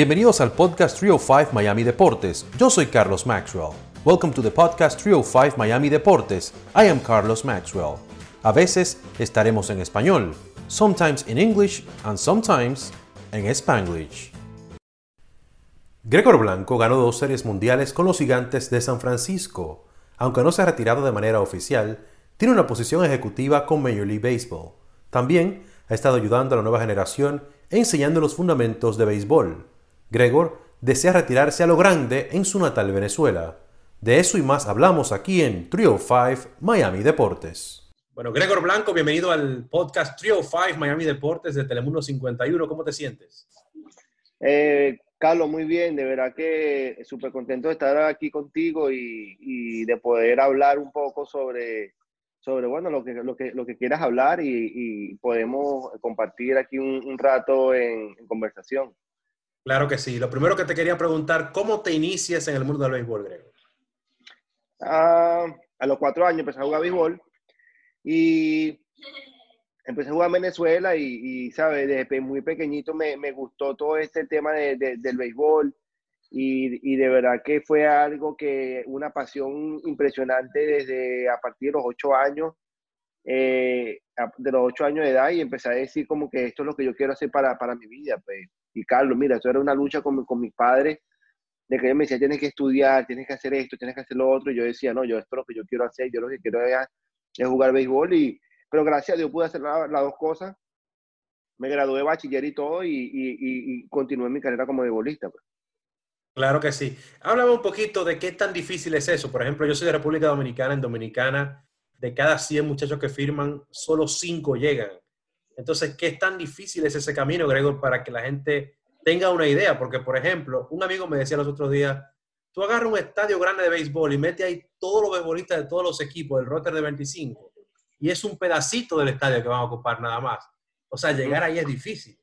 Bienvenidos al podcast 305 Miami Deportes. Yo soy Carlos Maxwell. Welcome to the podcast 305 Miami Deportes. I am Carlos Maxwell. A veces estaremos en español, sometimes in English and sometimes en Spanglish. Gregor Blanco ganó dos series mundiales con los gigantes de San Francisco. Aunque no se ha retirado de manera oficial, tiene una posición ejecutiva con Major League Baseball. También ha estado ayudando a la nueva generación e enseñando los fundamentos de béisbol. Gregor desea retirarse a lo grande en su natal Venezuela. De eso y más hablamos aquí en 305 Miami Deportes. Bueno, Gregor Blanco, bienvenido al podcast 305 Miami Deportes de Telemundo 51. ¿Cómo te sientes? Eh, Carlos, muy bien, de verdad que súper contento de estar aquí contigo y, de poder hablar un poco sobre, sobre bueno, lo que, lo que, lo que quieras hablar y, podemos compartir aquí un, rato en conversación. Claro que sí. Lo primero que te quería preguntar, ¿cómo te inicias en el mundo del béisbol, Grego? Ah, a los cuatro años empecé a jugar béisbol y empecé a jugar en Venezuela y, ¿sabes? Desde muy pequeñito me, gustó todo este tema del béisbol y, de verdad que fue algo que, una pasión impresionante desde a partir de los ocho años, eh, de los ocho años de edad y empecé a decir como que esto es lo que yo quiero hacer para, para mi vida, pues y Carlos, mira, eso era una lucha con, con mis padres, de que ellos me decían, tienes que estudiar, tienes que hacer esto, tienes que hacer lo otro, y yo decía, no, yo esto es lo que yo quiero hacer, yo lo que quiero es, jugar béisbol, y, pero gracias a Dios pude hacer las dos cosas, me gradué de bachiller y todo, y, y, y continué mi carrera como béisbolista. Pues. Claro que sí. Háblame un poquito de qué tan difícil es eso. Por ejemplo, yo soy de República Dominicana. En Dominicana, de cada 100 muchachos que firman, solo 5 llegan. Entonces, ¿qué tan difícil es ese camino, Gregor, para que la gente tenga una idea? Porque, por ejemplo, un amigo me decía los otros días, tú agarras un estadio grande de béisbol y mete ahí todos los béisbolistas de todos los equipos, del roster de 25, y es un pedacito del estadio que van a ocupar nada más. O sea, llegar ahí es difícil.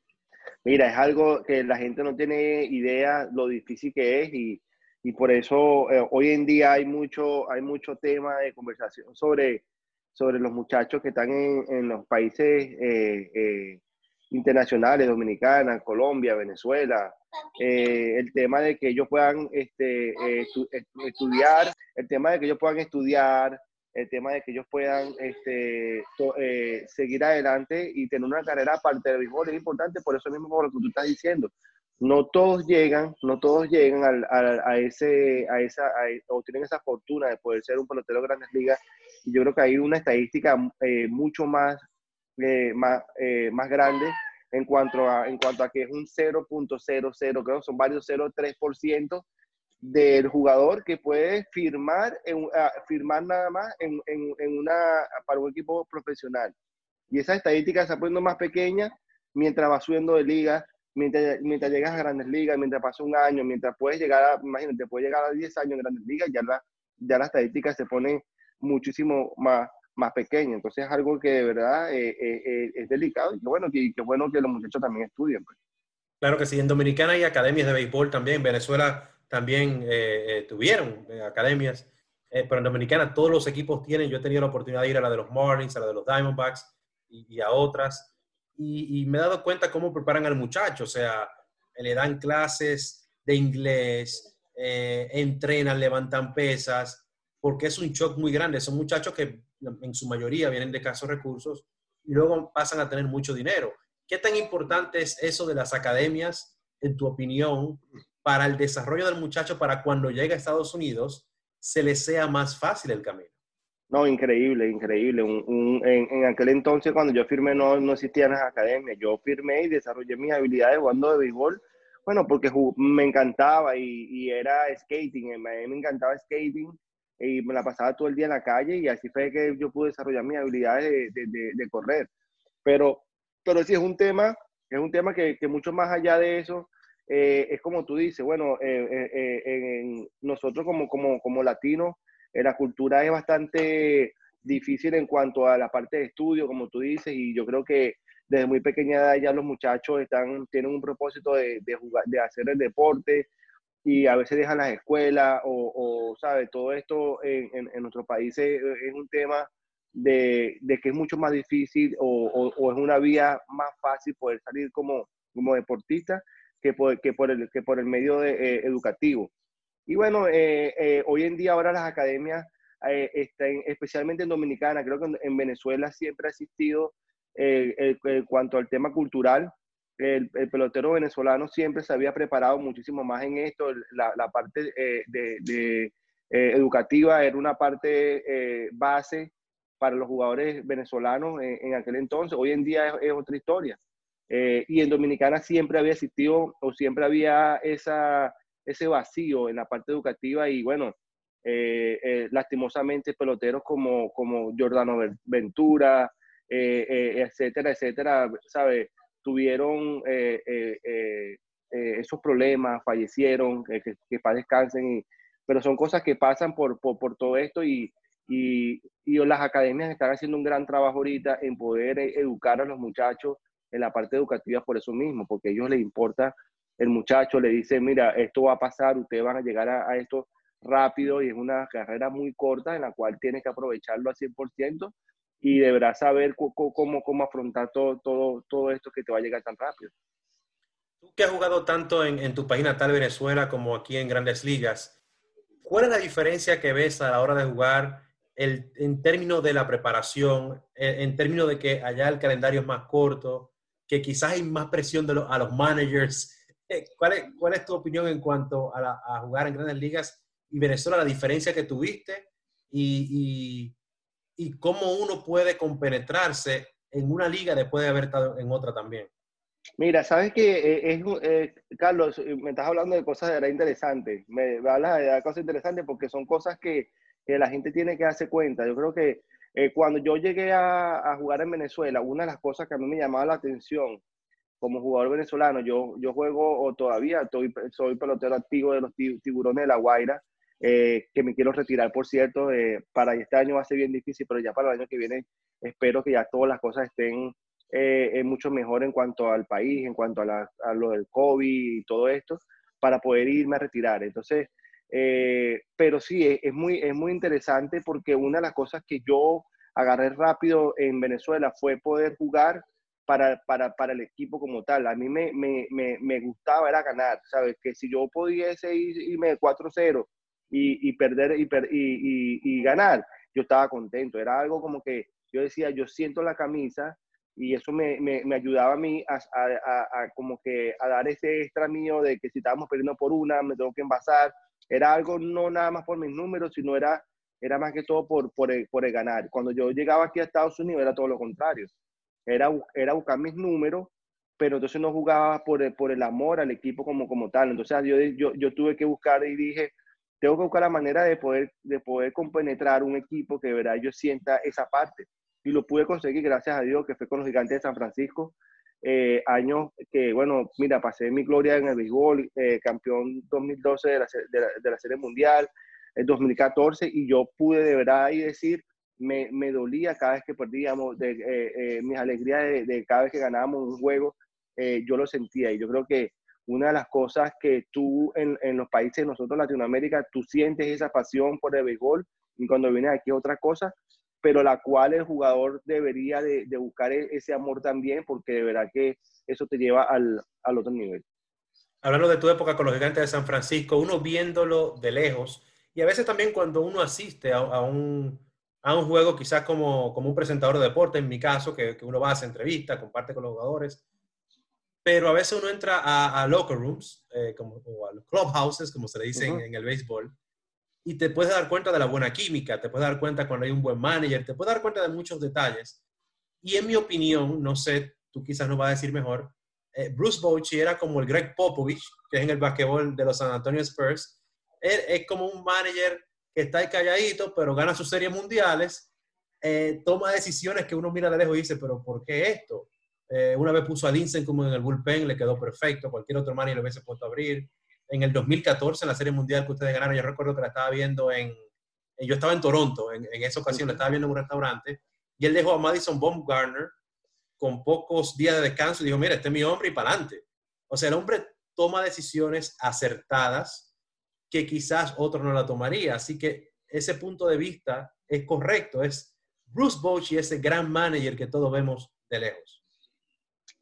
Mira, es algo que la gente no tiene idea lo difícil que es y, y por eso eh, hoy en día hay mucho, hay mucho tema de conversación sobre sobre los muchachos que están en, los países eh, eh, internacionales, Dominicana, Colombia, Venezuela, eh, el tema de que ellos puedan este, estudiar, el tema de que ellos puedan estudiar, el tema de que ellos puedan este, seguir adelante y tener una carrera aparte del béisbol es importante, por eso mismo por lo que tú estás diciendo. No todos llegan, no todos llegan a, ese, a esa, o tienen esa fortuna de poder ser un pelotero de grandes ligas y yo creo que hay una estadística eh, mucho más, eh, más, eh, más grande en cuanto, a, en cuanto a que es un 0.00, creo que son varios 0.3% del jugador que puede firmar, en, firmar nada más en, en, en, una, para un equipo profesional. Y esa estadística se está poniendo más pequeña mientras va subiendo de liga, mientras, mientras llegas a grandes ligas, mientras pasa un año, mientras puedes llegar a, imagínate, puedes llegar a 10 años en grandes ligas, ya la, ya la estadística se pone muchísimo más, más pequeño. Entonces es algo que de verdad eh, eh, eh, es delicado y que bueno, que, que, bueno que los muchachos también estudien. Pues. Claro que sí, en Dominicana hay academias de béisbol también, en Venezuela también tuvieron academias, pero en Dominicana todos los equipos tienen, yo he tenido la oportunidad de ir a la de los Marlins, a la de los Diamondbacks y, a otras, y, y, me he dado cuenta cómo preparan al muchacho, o sea, le dan clases de inglés, entrenan, levantan pesas, porque es un shock muy grande. Son muchachos que en su mayoría vienen de casos recursos y luego pasan a tener mucho dinero. ¿Qué tan importante es eso de las academias, en tu opinión, para el desarrollo del muchacho para cuando llegue a Estados Unidos se le sea más fácil el camino? No, increíble, increíble. en, aquel entonces, cuando yo firmé, no, no existían las academias. Yo firmé y desarrollé mis habilidades jugando de béisbol. Bueno, porque me encantaba y, y era skating. A mí me encantaba skating y me la pasaba todo el día en la calle y así fue que yo pude desarrollar mis habilidades de, de, correr. Pero, pero sí es un tema, es un tema que, que mucho más allá de eso, eh, es como tú dices, bueno, eh, eh, nosotros como, como, como latinos, la cultura es bastante difícil en cuanto a la parte de estudio, como tú dices, y yo creo que desde muy pequeña edad ya los muchachos están, tienen un propósito de, de, jugar, de hacer el deporte, y a veces dejan las escuelas o, o. Todo esto en, en, nuestro país es, un tema de, de, que es mucho más difícil o, o, es una vía más fácil poder salir como, como deportista que por, que por, el, que por el medio de, educativo. Y bueno, hoy en día ahora las academias, están, especialmente en Dominicana, creo que en Venezuela siempre ha existido en cuanto al tema cultural, el, pelotero venezolano siempre se había preparado muchísimo más en esto. La, parte eh, de, eh, educativa era una parte eh, base para los jugadores venezolanos en, aquel entonces. Hoy en día es, otra historia. y en Dominicana siempre había existido o siempre había esa, ese vacío en la parte educativa y bueno, lastimosamente peloteros como, como Jordano Ventura, etcétera, etcétera, ¿sabe? Tuvieron eh, eh, eh, esos problemas, fallecieron, que, que para descansen, pero son cosas que pasan por, por, todo esto y, y, y, las academias están haciendo un gran trabajo ahorita en poder educar a los muchachos en la parte educativa por eso mismo, porque a ellos les importa el muchacho, le dice, mira, esto va a pasar, ustedes van a llegar a, a esto rápido y es una carrera muy corta en la cual tienes que aprovecharlo al 100% y deberás saber cómo, cómo afrontar todo, todo, todo esto que te va a llegar tan rápido. Tú que has jugado tanto en, en tu país natal Venezuela como aquí en grandes ligas, ¿cuál es la diferencia que ves a la hora de jugar el, en términos de la preparación, en, términos de que allá el calendario es más corto, que quizás hay más presión de a los managers? Eh, ¿Cuál es, ¿Cuál es tu opinión en cuanto a, a, jugar en grandes ligas y Venezuela, la diferencia que tuviste y, y y cómo uno puede compenetrarse en una liga después de haber estado en otra también. Mira, sabes que eh, es, eh, Carlos, eh, me estás hablando de cosas de verdad interesantes. Me, hablas de cosas interesantes porque son cosas que, que, la gente tiene que darse cuenta. Yo creo que cuando yo llegué a, a, jugar en Venezuela, una de las cosas que a mí me llamaba la atención como jugador venezolano, yo, yo juego o todavía soy, soy pelotero activo de los tiburones de La Guaira. Eh, que me quiero retirar, por cierto, eh, para este año va a ser bien difícil, pero ya para el año que viene espero que ya todas las cosas estén eh, mucho mejor en cuanto al país, en cuanto a, lo del COVID y todo esto, para poder irme a retirar. Entonces, pero sí, es, muy, es muy interesante porque una de las cosas que yo agarré rápido en Venezuela fue poder jugar para, para, para, el equipo como tal. A mí me, me, me, me, gustaba era ganar, ¿sabes? Que si yo pudiese irme 4-0 y, perder y, ganar, yo estaba contento. Era algo como que yo decía, yo siento la camisa y eso me, me, ayudaba a mí a, como que a dar ese extra mío de que si estábamos perdiendo por una, me tengo que envasar. Era algo no nada más por mis números, sino era, era más que todo por, por, el, por el ganar. Cuando yo llegaba aquí a Estados Unidos era todo lo contrario. Era, era buscar mis números, pero entonces no jugaba por el, por el amor al equipo como, como tal. Entonces yo, yo, yo tuve que buscar y dije, tengo que buscar la manera de poder, de poder compenetrar un equipo que de verdad yo sienta esa parte. Y lo pude conseguir, gracias a Dios, que fue con los gigantes de San Francisco. Eh, años que, bueno, mira, pasé mi gloria en el béisbol, eh, campeón 2012 de la, de, la, Serie Mundial, el 2014, y yo pude de verdad ahí decir, me, me dolía cada vez que perdíamos, de, eh, mis alegrías de, de, cada vez que ganábamos un juego, yo lo sentía. Y yo creo que una de las cosas que tú en, en, los países nosotros, Latinoamérica, tú sientes esa pasión por el béisbol y cuando vienes aquí otra cosa, pero la cual el jugador debería de, de buscar e, ese amor también porque de verdad que eso te lleva al, al, otro nivel. Hablando de tu época con los gigantes de San Francisco, uno viéndolo de lejos y a veces también cuando uno asiste a, a un, a un juego quizás como, como un presentador de deporte, en mi caso, que, que uno va a hacer entrevistas, comparte con los jugadores, pero a veces uno entra a, a locker rooms, eh, como, o a los clubhouses, como se le dice en, el béisbol, y te puedes dar cuenta de la buena química, te puedes dar cuenta cuando hay un buen manager, te puedes dar cuenta de muchos detalles. Y en mi opinión, no sé, tú quizás nos vas a decir mejor, eh, Bruce Bochy era como el Greg Popovich, que es en el basquetbol de los San Antonio Spurs. Él es como un manager que está ahí calladito, pero gana sus series mundiales, eh, toma decisiones que uno mira de lejos y dice, pero ¿por qué esto? Eh, una vez puso a Linsen como en el bullpen, le quedó perfecto. Cualquier otro man y lo hubiese puesto a abrir. En el 2014, en la Serie Mundial que ustedes ganaron, yo recuerdo que la estaba viendo en. Yo estaba en Toronto en, esa ocasión, la estaba viendo en un restaurante. Y él dejó a Madison Baumgartner con pocos días de descanso y dijo: Mira, este es mi hombre y para adelante. O sea, el hombre toma decisiones acertadas que quizás otro no la tomaría. Así que ese punto de vista es correcto. Es Bruce Bochy, ese gran manager que todos vemos de lejos.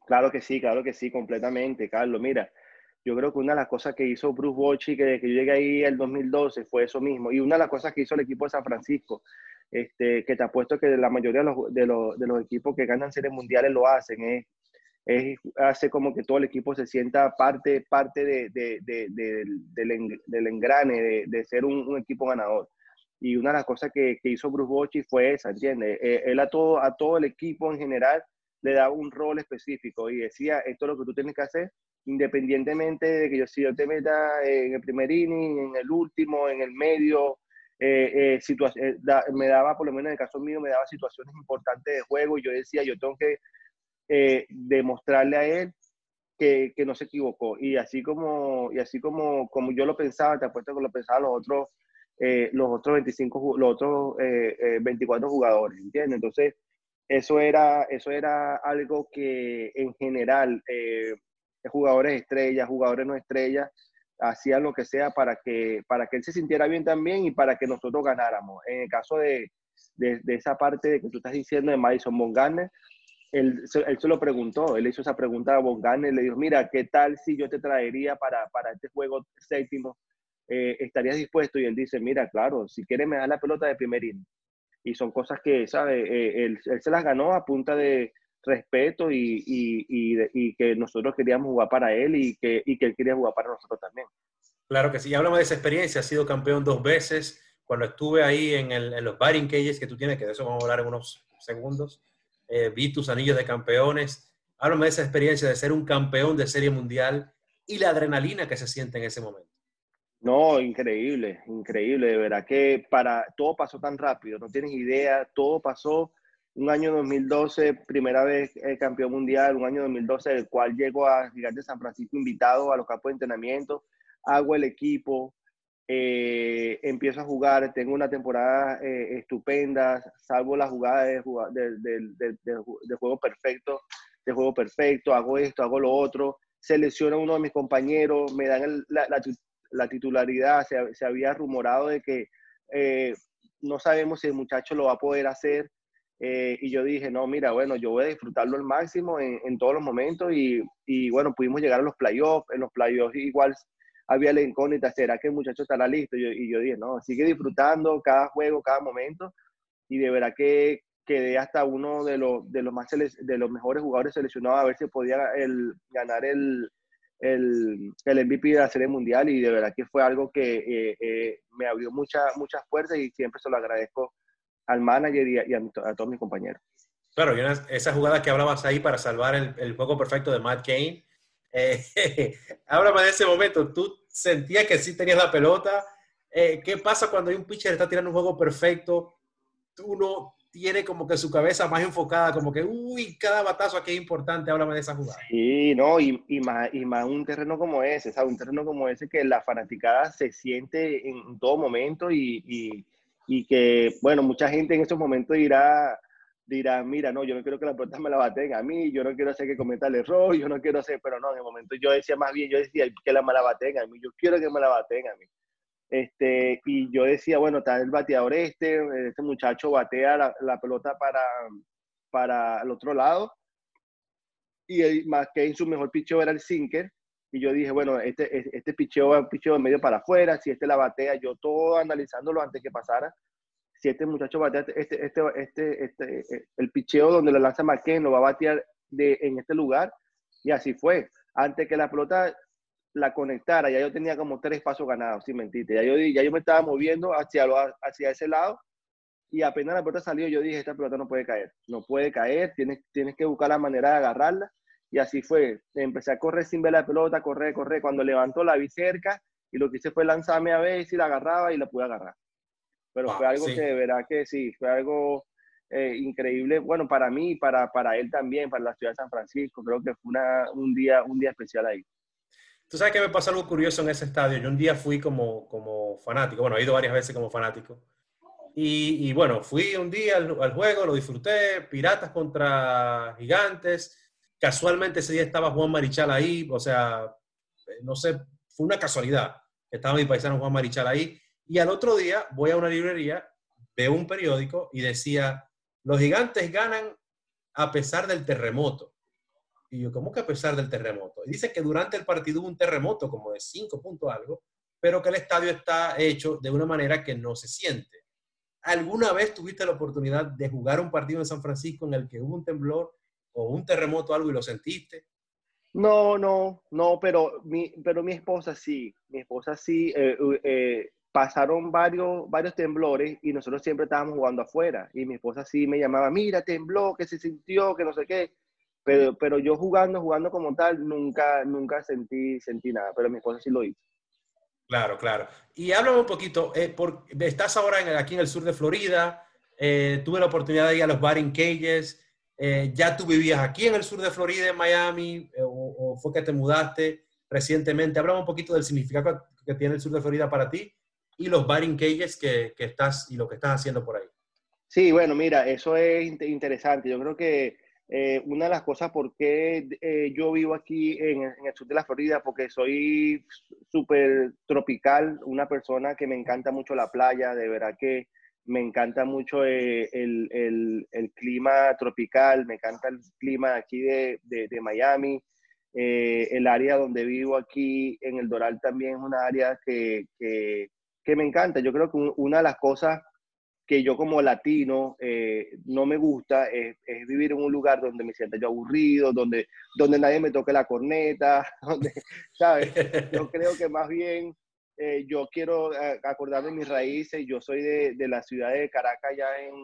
Claro que sí, claro que sí, completamente, Carlos. Mira, yo creo que una de las cosas que hizo Bruce Bochy, que, que yo llegué ahí el 2012, fue eso mismo. Y una de las cosas que hizo el equipo de San Francisco, este, que te apuesto que la mayoría de los, de los, de los equipos que ganan series mundiales lo hacen, es, hace como que todo el equipo se sienta parte, parte de, de, de, del, engrane, de, ser un, un, equipo ganador. Y una de las cosas que, que hizo Bruce Bochy fue esa, ¿entiendes? Eh, él a todo, a todo el equipo en general le daba un rol específico y decía, esto es lo que tú tienes que hacer independientemente de que yo si yo te meta en el primer inning, en el último, en el medio, eh, eh, eh me daba, por lo menos en el caso mío, me daba situaciones importantes de juego y yo decía, yo tengo que eh, demostrarle a él que, que, no se equivocó. Y así como, y así como, como yo lo pensaba, te apuesto que lo pensaban los otros, los otros 25, los otros 24 jugadores, ¿entiendes? Entonces, eso era, eso era algo que en general jugadores estrellas, jugadores no estrellas, hacían lo que sea para que, para que él se sintiera bien también y para que nosotros ganáramos. En el caso de, de, esa parte de que tú estás diciendo de Madison Bongarner, él, él, se lo preguntó, él hizo esa pregunta a Bongarner, le dijo, mira, ¿qué tal si yo te traería para, para este juego séptimo? Eh, ¿Estarías dispuesto? Y él dice, mira, claro, si quieres me da la pelota de primer inning. Y son cosas que, ¿sabe? Eh, él, él, se las ganó a punta de, respeto y, y, y, que nosotros queríamos jugar para él y que, y que él quería jugar para nosotros también. Claro que sí, hablamos de esa experiencia, ha sido campeón dos veces. Cuando estuve ahí en, el, en los batting cages que tú tienes, que de eso vamos a hablar en unos segundos, eh, vi tus anillos de campeones. Háblame de esa experiencia de ser un campeón de serie mundial y la adrenalina que se siente en ese momento. No, increíble, increíble, de verdad que para todo pasó tan rápido, no tienes idea, todo pasó un año 2012, primera vez eh, campeón mundial, un año 2012, el cual llego a Gigante San Francisco invitado a los campos de entrenamiento, hago el equipo, eh, empiezo a jugar, tengo una temporada eh, estupenda, salvo la jugada de, de, juego perfecto, de juego perfecto, hago esto, hago lo otro, selecciono a uno de mis compañeros, me dan la, titularidad, se, se, había rumorado de que no sabemos si el muchacho lo va a poder hacer, eh, y yo dije, no, mira, bueno, yo voy a disfrutarlo al máximo en, en todos los momentos y, y, bueno, pudimos llegar a los playoffs. En los playoffs igual había la incógnita, ¿será que el muchacho estará listo? Y yo, y yo dije, no, sigue disfrutando cada juego, cada momento y de verdad que quedé hasta uno de los, de los, más de los mejores jugadores seleccionados a ver si podía el, ganar el, el, el, MVP de la Serie Mundial y de verdad que fue algo que eh, eh, me abrió muchas muchas puertas y siempre se lo agradezco al manager y a, todos mis compañeros. Claro, y esa jugada que hablabas ahí para salvar el, juego perfecto de Matt Kane. Eh, háblame de ese momento. ¿Tú sentías que sí tenías la pelota? Eh, ¿Qué pasa cuando hay un pitcher que está tirando un juego perfecto? Uno tiene como que su cabeza más enfocada, como que, uy, cada batazo aquí es importante. Háblame de esa jugada. Sí, no, y, y, más, y más un terreno como ese, ¿sabes? Un terreno como ese que la fanaticada se siente en todo momento y y que, bueno, mucha gente en estos momentos dirá, dirá, mira, no, yo no quiero que la pelota me la baten a mí, yo no quiero hacer que cometa el error, yo no quiero hacer, pero no, en el momento yo decía más bien, yo decía que la me la baten a mí, yo quiero que me la baten a mí. Este, y yo decía, bueno, está el bateador este, este muchacho batea la, la pelota para, para el otro lado, y más que en su mejor picheo era el sinker, y yo dije, bueno, este, este picheo es un picheo de medio para afuera, si este la batea, yo todo analizándolo antes que pasara, si este muchacho batea este, este, este, este, el picheo donde lo lanza Marqués lo va a batear de, en este lugar, y así fue. Antes que la pelota la conectara, ya yo tenía como tres pasos ganados, sin mentirte. Ya yo, ya yo me estaba moviendo hacia, lo, hacia ese lado, y apenas la pelota salió, yo dije, esta pelota no puede caer, no puede caer, tienes, tienes que buscar la manera de agarrarla, y así fue. Empecé a correr sin ver la pelota, correr, correr. Cuando levantó la vi cerca y lo que hice fue lanzarme a ver si la agarraba y la pude agarrar. Pero fue algo que de verdad que sí, fue algo eh, increíble, bueno, para mí y para, para él también, para la ciudad de San Francisco. Creo que fue una, un, día, un día especial ahí. Tú sabes que me pasó algo curioso en ese estadio. Yo un día fui como, como fanático, bueno, he ido varias veces como fanático. Y, y bueno, fui un día al, al, juego, lo disfruté, Piratas contra Gigantes, Casualmente ese día estaba Juan Marichal ahí, o sea, eh, no sé, fue una casualidad. Estaba mi paisano Juan Marichal ahí. Y al otro día voy a una librería, veo un periódico y decía, los gigantes ganan a pesar del terremoto. Y yo, ¿cómo que a pesar del terremoto? Y dice que durante el partido hubo un terremoto como de 5 puntos algo, pero que el estadio está hecho de una manera que no se siente. ¿Alguna vez tuviste la oportunidad de jugar un partido en San Francisco en el que hubo un temblor o un terremoto algo y lo sentiste? No, no, no, pero mi, pero mi esposa sí, mi esposa sí, eh, eh, pasaron varios, varios temblores y nosotros siempre estábamos jugando afuera y mi esposa sí me llamaba, mira, tembló, que se sintió, que no sé qué, pero, pero yo jugando, jugando como tal, nunca, nunca sentí, sentí nada, pero mi esposa sí lo hizo. Claro, claro. Y háblame un poquito, eh, por, estás ahora aquí en el sur de Florida, tuve la oportunidad de ir a los batting cages, eh, ¿Ya tú vivías aquí en el sur de Florida, en Miami, eh, o, fue que te mudaste recientemente? Hablamos un poquito del significado que tiene el sur de Florida para ti y los batting cages que, que estás y lo que estás haciendo por ahí. Sí, bueno, mira, eso es interesante. Yo creo que eh, una de las cosas por qué yo vivo aquí en, el sur de la Florida, porque soy súper tropical, una persona que me encanta mucho la playa, de verdad que me encanta mucho eh, el, el, el, clima tropical, me encanta el clima aquí de, de, Miami. Eh, el área donde vivo aquí en el Doral también es una área que, que me encanta. Yo creo que una de las cosas que yo como latino eh, no me gusta es, es, vivir en un lugar donde me sienta yo aburrido, donde, donde nadie me toque la corneta, donde, ¿sabes? Yo creo que más bien eh, yo quiero eh, acordar de mis raíces. Yo soy de, de la ciudad de Caracas, ya en,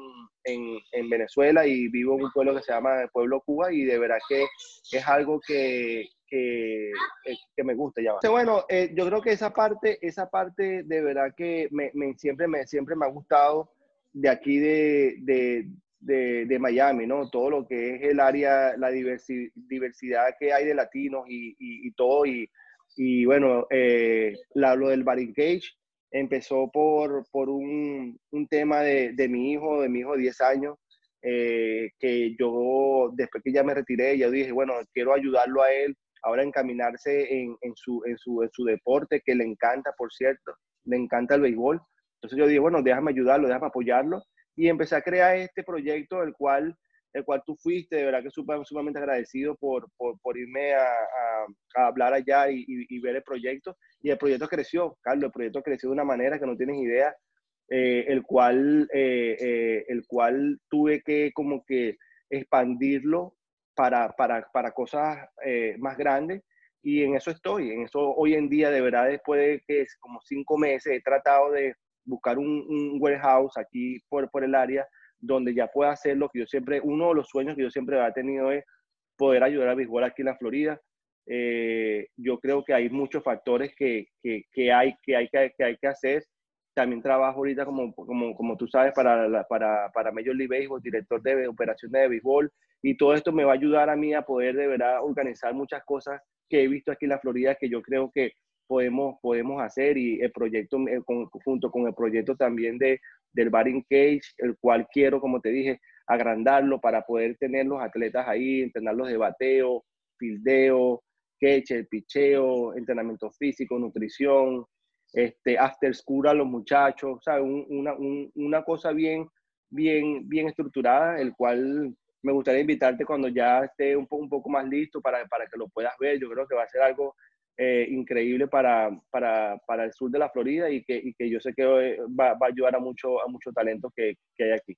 en, en, Venezuela, y vivo en un pueblo que se llama Pueblo Cuba, y de verdad que es algo que, que, eh, que me gusta. Ya bueno, yo creo que esa parte, esa parte de verdad que me, me, siempre, me, siempre me ha gustado de aquí de, de, de, de, Miami, ¿no? Todo lo que es el área, la diversidad que hay de latinos y, y, todo. Y, y bueno, eh, lo del Baring empezó por, por un, un tema de, de, mi hijo, de mi hijo de 10 años, eh, que yo, después que ya me retiré, ya dije, bueno, quiero ayudarlo a él ahora a encaminarse en, en, su, en, su, en su deporte, que le encanta, por cierto, le encanta el béisbol. Entonces yo dije, bueno, déjame ayudarlo, déjame apoyarlo. Y empecé a crear este proyecto, el cual el cual tú fuiste, de verdad que sumamente agradecido por, por, por irme a, a, hablar allá y, y, ver el proyecto. Y el proyecto creció, Carlos, el proyecto creció de una manera que no tienes idea, eh, el, cual, eh, eh, el cual tuve que como que expandirlo para, para, para cosas más grandes. Y en eso estoy, en eso hoy en día, de verdad, después de que es como cinco meses, he tratado de buscar un, un warehouse aquí por, por el área donde ya pueda hacer lo que yo siempre, uno de los sueños que yo siempre he tenido es poder ayudar a béisbol aquí en la Florida. Eh, yo creo que hay muchos factores que, que, que, hay, que, hay, que, hay que hacer. También trabajo ahorita, como, como, como tú sabes, para, para, para Major League Baseball, director de operaciones de béisbol. Y todo esto me va a ayudar a mí a poder de verdad organizar muchas cosas que he visto aquí en la Florida que yo creo que podemos, podemos hacer. Y el proyecto, eh, junto con el proyecto también de, del batting cage, el cual quiero, como te dije, agrandarlo para poder tener los atletas ahí, entrenarlos de bateo, fildeo, catch, picheo, entrenamiento físico, nutrición, este, after school a los muchachos, ¿sabes? una, una cosa bien, bien, bien estructurada, el cual me gustaría invitarte cuando ya esté un, poco, un poco más listo para, para que lo puedas ver. Yo creo que va a ser algo eh, increíble para, para, para, el sur de la Florida y que, y que yo sé que eh, va, va, a ayudar a mucho, a mucho talento que, que, hay aquí.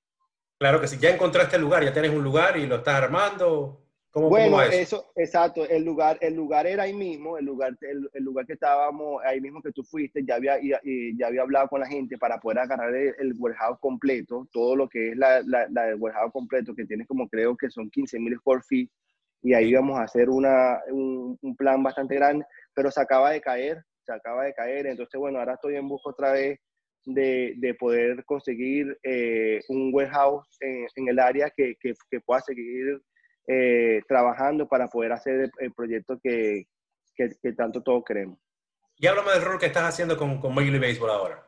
Claro que si ya encontraste el lugar, ya tienes un lugar y lo estás armando. ¿Cómo, bueno, eso? exacto. El lugar, el lugar era ahí mismo, el lugar, el, el, lugar que estábamos, ahí mismo que tú fuiste, ya había, y, ya había hablado con la gente para poder agarrar el, warehouse completo, todo lo que es la, la, la del warehouse completo, que tiene como creo que son 15 mil square feet, y ahí íbamos a hacer una, un, un plan bastante grande pero se acaba de caer, se acaba de caer, entonces bueno, ahora estoy en busca otra vez de, de poder conseguir eh, un warehouse en, en, el área que, que, que pueda seguir eh, trabajando para poder hacer el, proyecto que, que, tanto todos queremos. Y háblame del rol que estás haciendo con, con Major League Baseball ahora.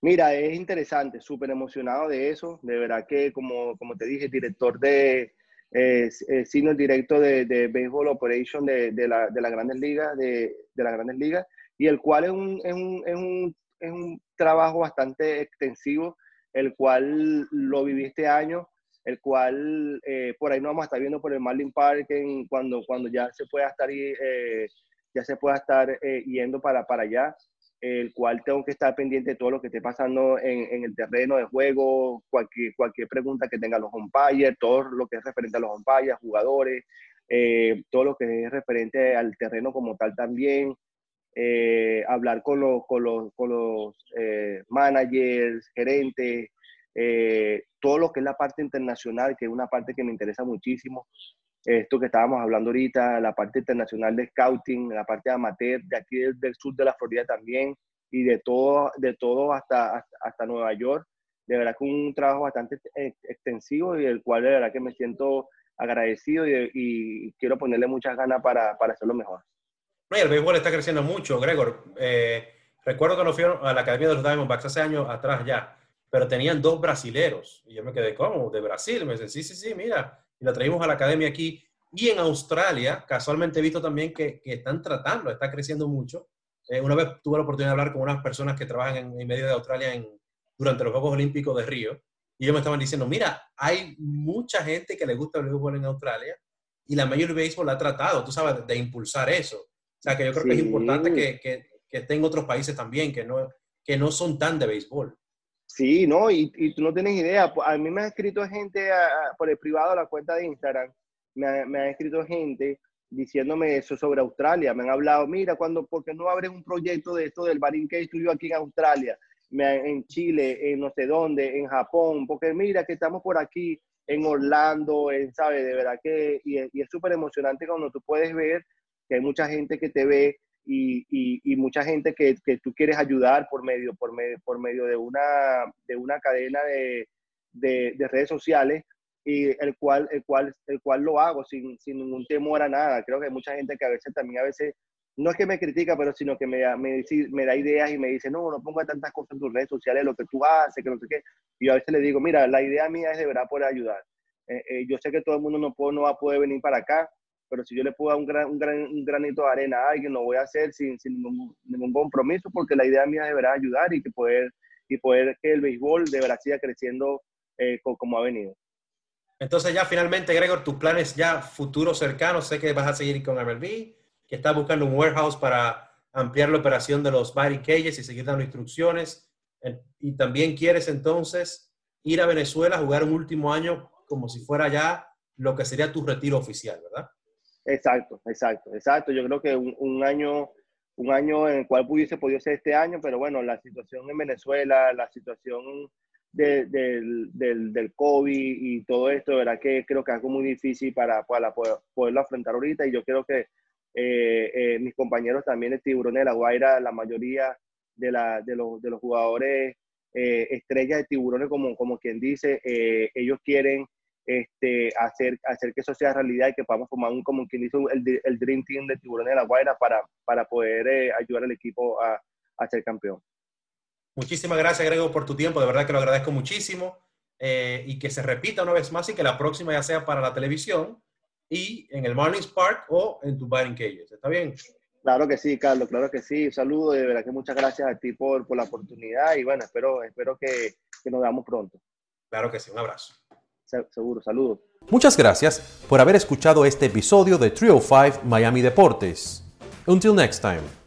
Mira, es interesante, súper emocionado de eso. De verdad que, como, como te dije, director de, sino el directo de, de Baseball Operation de, de, la, de las grandes ligas, de, de las grandes ligas, y el cual es un, es un, es un, es un trabajo bastante extensivo, el cual lo viví este año, el cual eh, por ahí no vamos a estar viendo por el Marlin Park cuando, cuando ya se pueda estar, eh, ya se pueda estar eh, yendo para, para allá, el cual tengo que estar pendiente de todo lo que esté pasando en, en el terreno de juego, cualquier, cualquier pregunta que tengan los umpires, todo lo que es referente a los umpires, jugadores, todo lo que es referente al terreno como tal también. hablar con los, con los, con los managers, gerentes, eh, todo lo que es la parte internacional, que es una parte que me interesa muchísimo, esto que estábamos hablando ahorita, la parte internacional de scouting, la parte amateur, de aquí del, sur de la Florida también, y de todo, de todo hasta, hasta, Nueva York. De verdad que un trabajo bastante extensivo y del cual de verdad que me siento agradecido y, quiero ponerle muchas ganas para, para hacerlo mejor. No, el béisbol está creciendo mucho, Gregor. Eh, recuerdo que nos fueron a la Academia de los Diamondbacks hace años atrás ya pero tenían dos brasileros. Y yo me quedé, ¿cómo? ¿De Brasil? Me dicen, sí, sí, sí, mira. Y la traímos a la academia aquí. Y en Australia, casualmente he visto también que, que están tratando, está creciendo mucho. Eh, una vez tuve la oportunidad de hablar con unas personas que trabajan en, medio de Australia en, durante los Juegos Olímpicos de Río. Y ellos me estaban diciendo, mira, hay mucha gente que le gusta el béisbol en Australia y la Major Baseball ha tratado, tú sabes, de impulsar eso. O sea, que yo creo que es importante que, que, que esté en otros países también, que no, que no son tan de béisbol. Sí, no, y, y, tú no tienes idea. A mí me ha escrito gente por el privado a la cuenta de Instagram, me ha, me escrito gente diciéndome eso sobre Australia. Me han hablado, mira, cuando, ¿por qué no abres un proyecto de esto del Barin que estudió aquí en Australia, en Chile, en no sé dónde, en Japón? Porque mira que estamos por aquí, en Orlando, en, ¿sabes? De verdad que, y, y es súper emocionante cuando tú puedes ver que hay mucha gente que te ve y, y, mucha gente que, que, tú quieres ayudar por medio, por medio, por medio de, una, de una cadena de, de, redes sociales y el cual, el cual, el cual lo hago sin, sin, ningún temor a nada. Creo que hay mucha gente que a veces también a veces, no es que me critica, pero sino que me, me, me da ideas y me dice, no, no ponga tantas cosas en tus redes sociales, lo que tú haces, que no sé qué. Y yo a veces le digo, mira, la idea mía es de verdad poder ayudar. Eh, eh, yo sé que todo el mundo no, puede, no va a poder venir para acá, pero si yo le puedo dar un, gran, un, gran, un granito de arena a alguien, lo voy a hacer sin, sin ningún, compromiso, porque la idea mía es de verdad ayudar y que poder, y poder que el béisbol de verdad siga creciendo eh, como ha venido. Entonces ya finalmente, Gregor, tus planes ya futuros cercanos, sé que vas a seguir con MLB, que estás buscando un warehouse para ampliar la operación de los batting cages y seguir dando instrucciones. Y también quieres entonces ir a Venezuela a jugar un último año como si fuera ya lo que sería tu retiro oficial, ¿verdad? Exacto, exacto, exacto. Yo creo que un, año, un año en el cual pudiese podido ser este año, pero bueno, la situación en Venezuela, la situación del, del, del, COVID y todo esto, de verdad que creo que es algo muy difícil para, para poder, poderlo afrontar ahorita y yo creo que eh, eh, mis compañeros también de Tiburón de la Guaira, la mayoría de, la, de, los, de los jugadores eh, estrellas de tiburones, como, como quien dice, ellos quieren este, hacer, hacer que eso sea realidad y que podamos formar un, como quien hizo el, el Dream Team de Tiburones de la Guaira para, para poder eh, ayudar al equipo a, a, ser campeón. Muchísimas gracias, Grego, por tu tiempo. De verdad que lo agradezco muchísimo. Eh, y que se repita una vez más y que la próxima ya sea para la televisión y en el Marlins Park o en tu Batting Cages. ¿Está bien? Claro que sí, Carlos, claro que sí. Un saludo de verdad que muchas gracias a ti por, por la oportunidad y bueno, espero, espero que, que nos veamos pronto. Claro que sí, un abrazo. Seguro, saludos. Muchas gracias por haber escuchado este episodio de Trio 5 Miami Deportes. Until next time.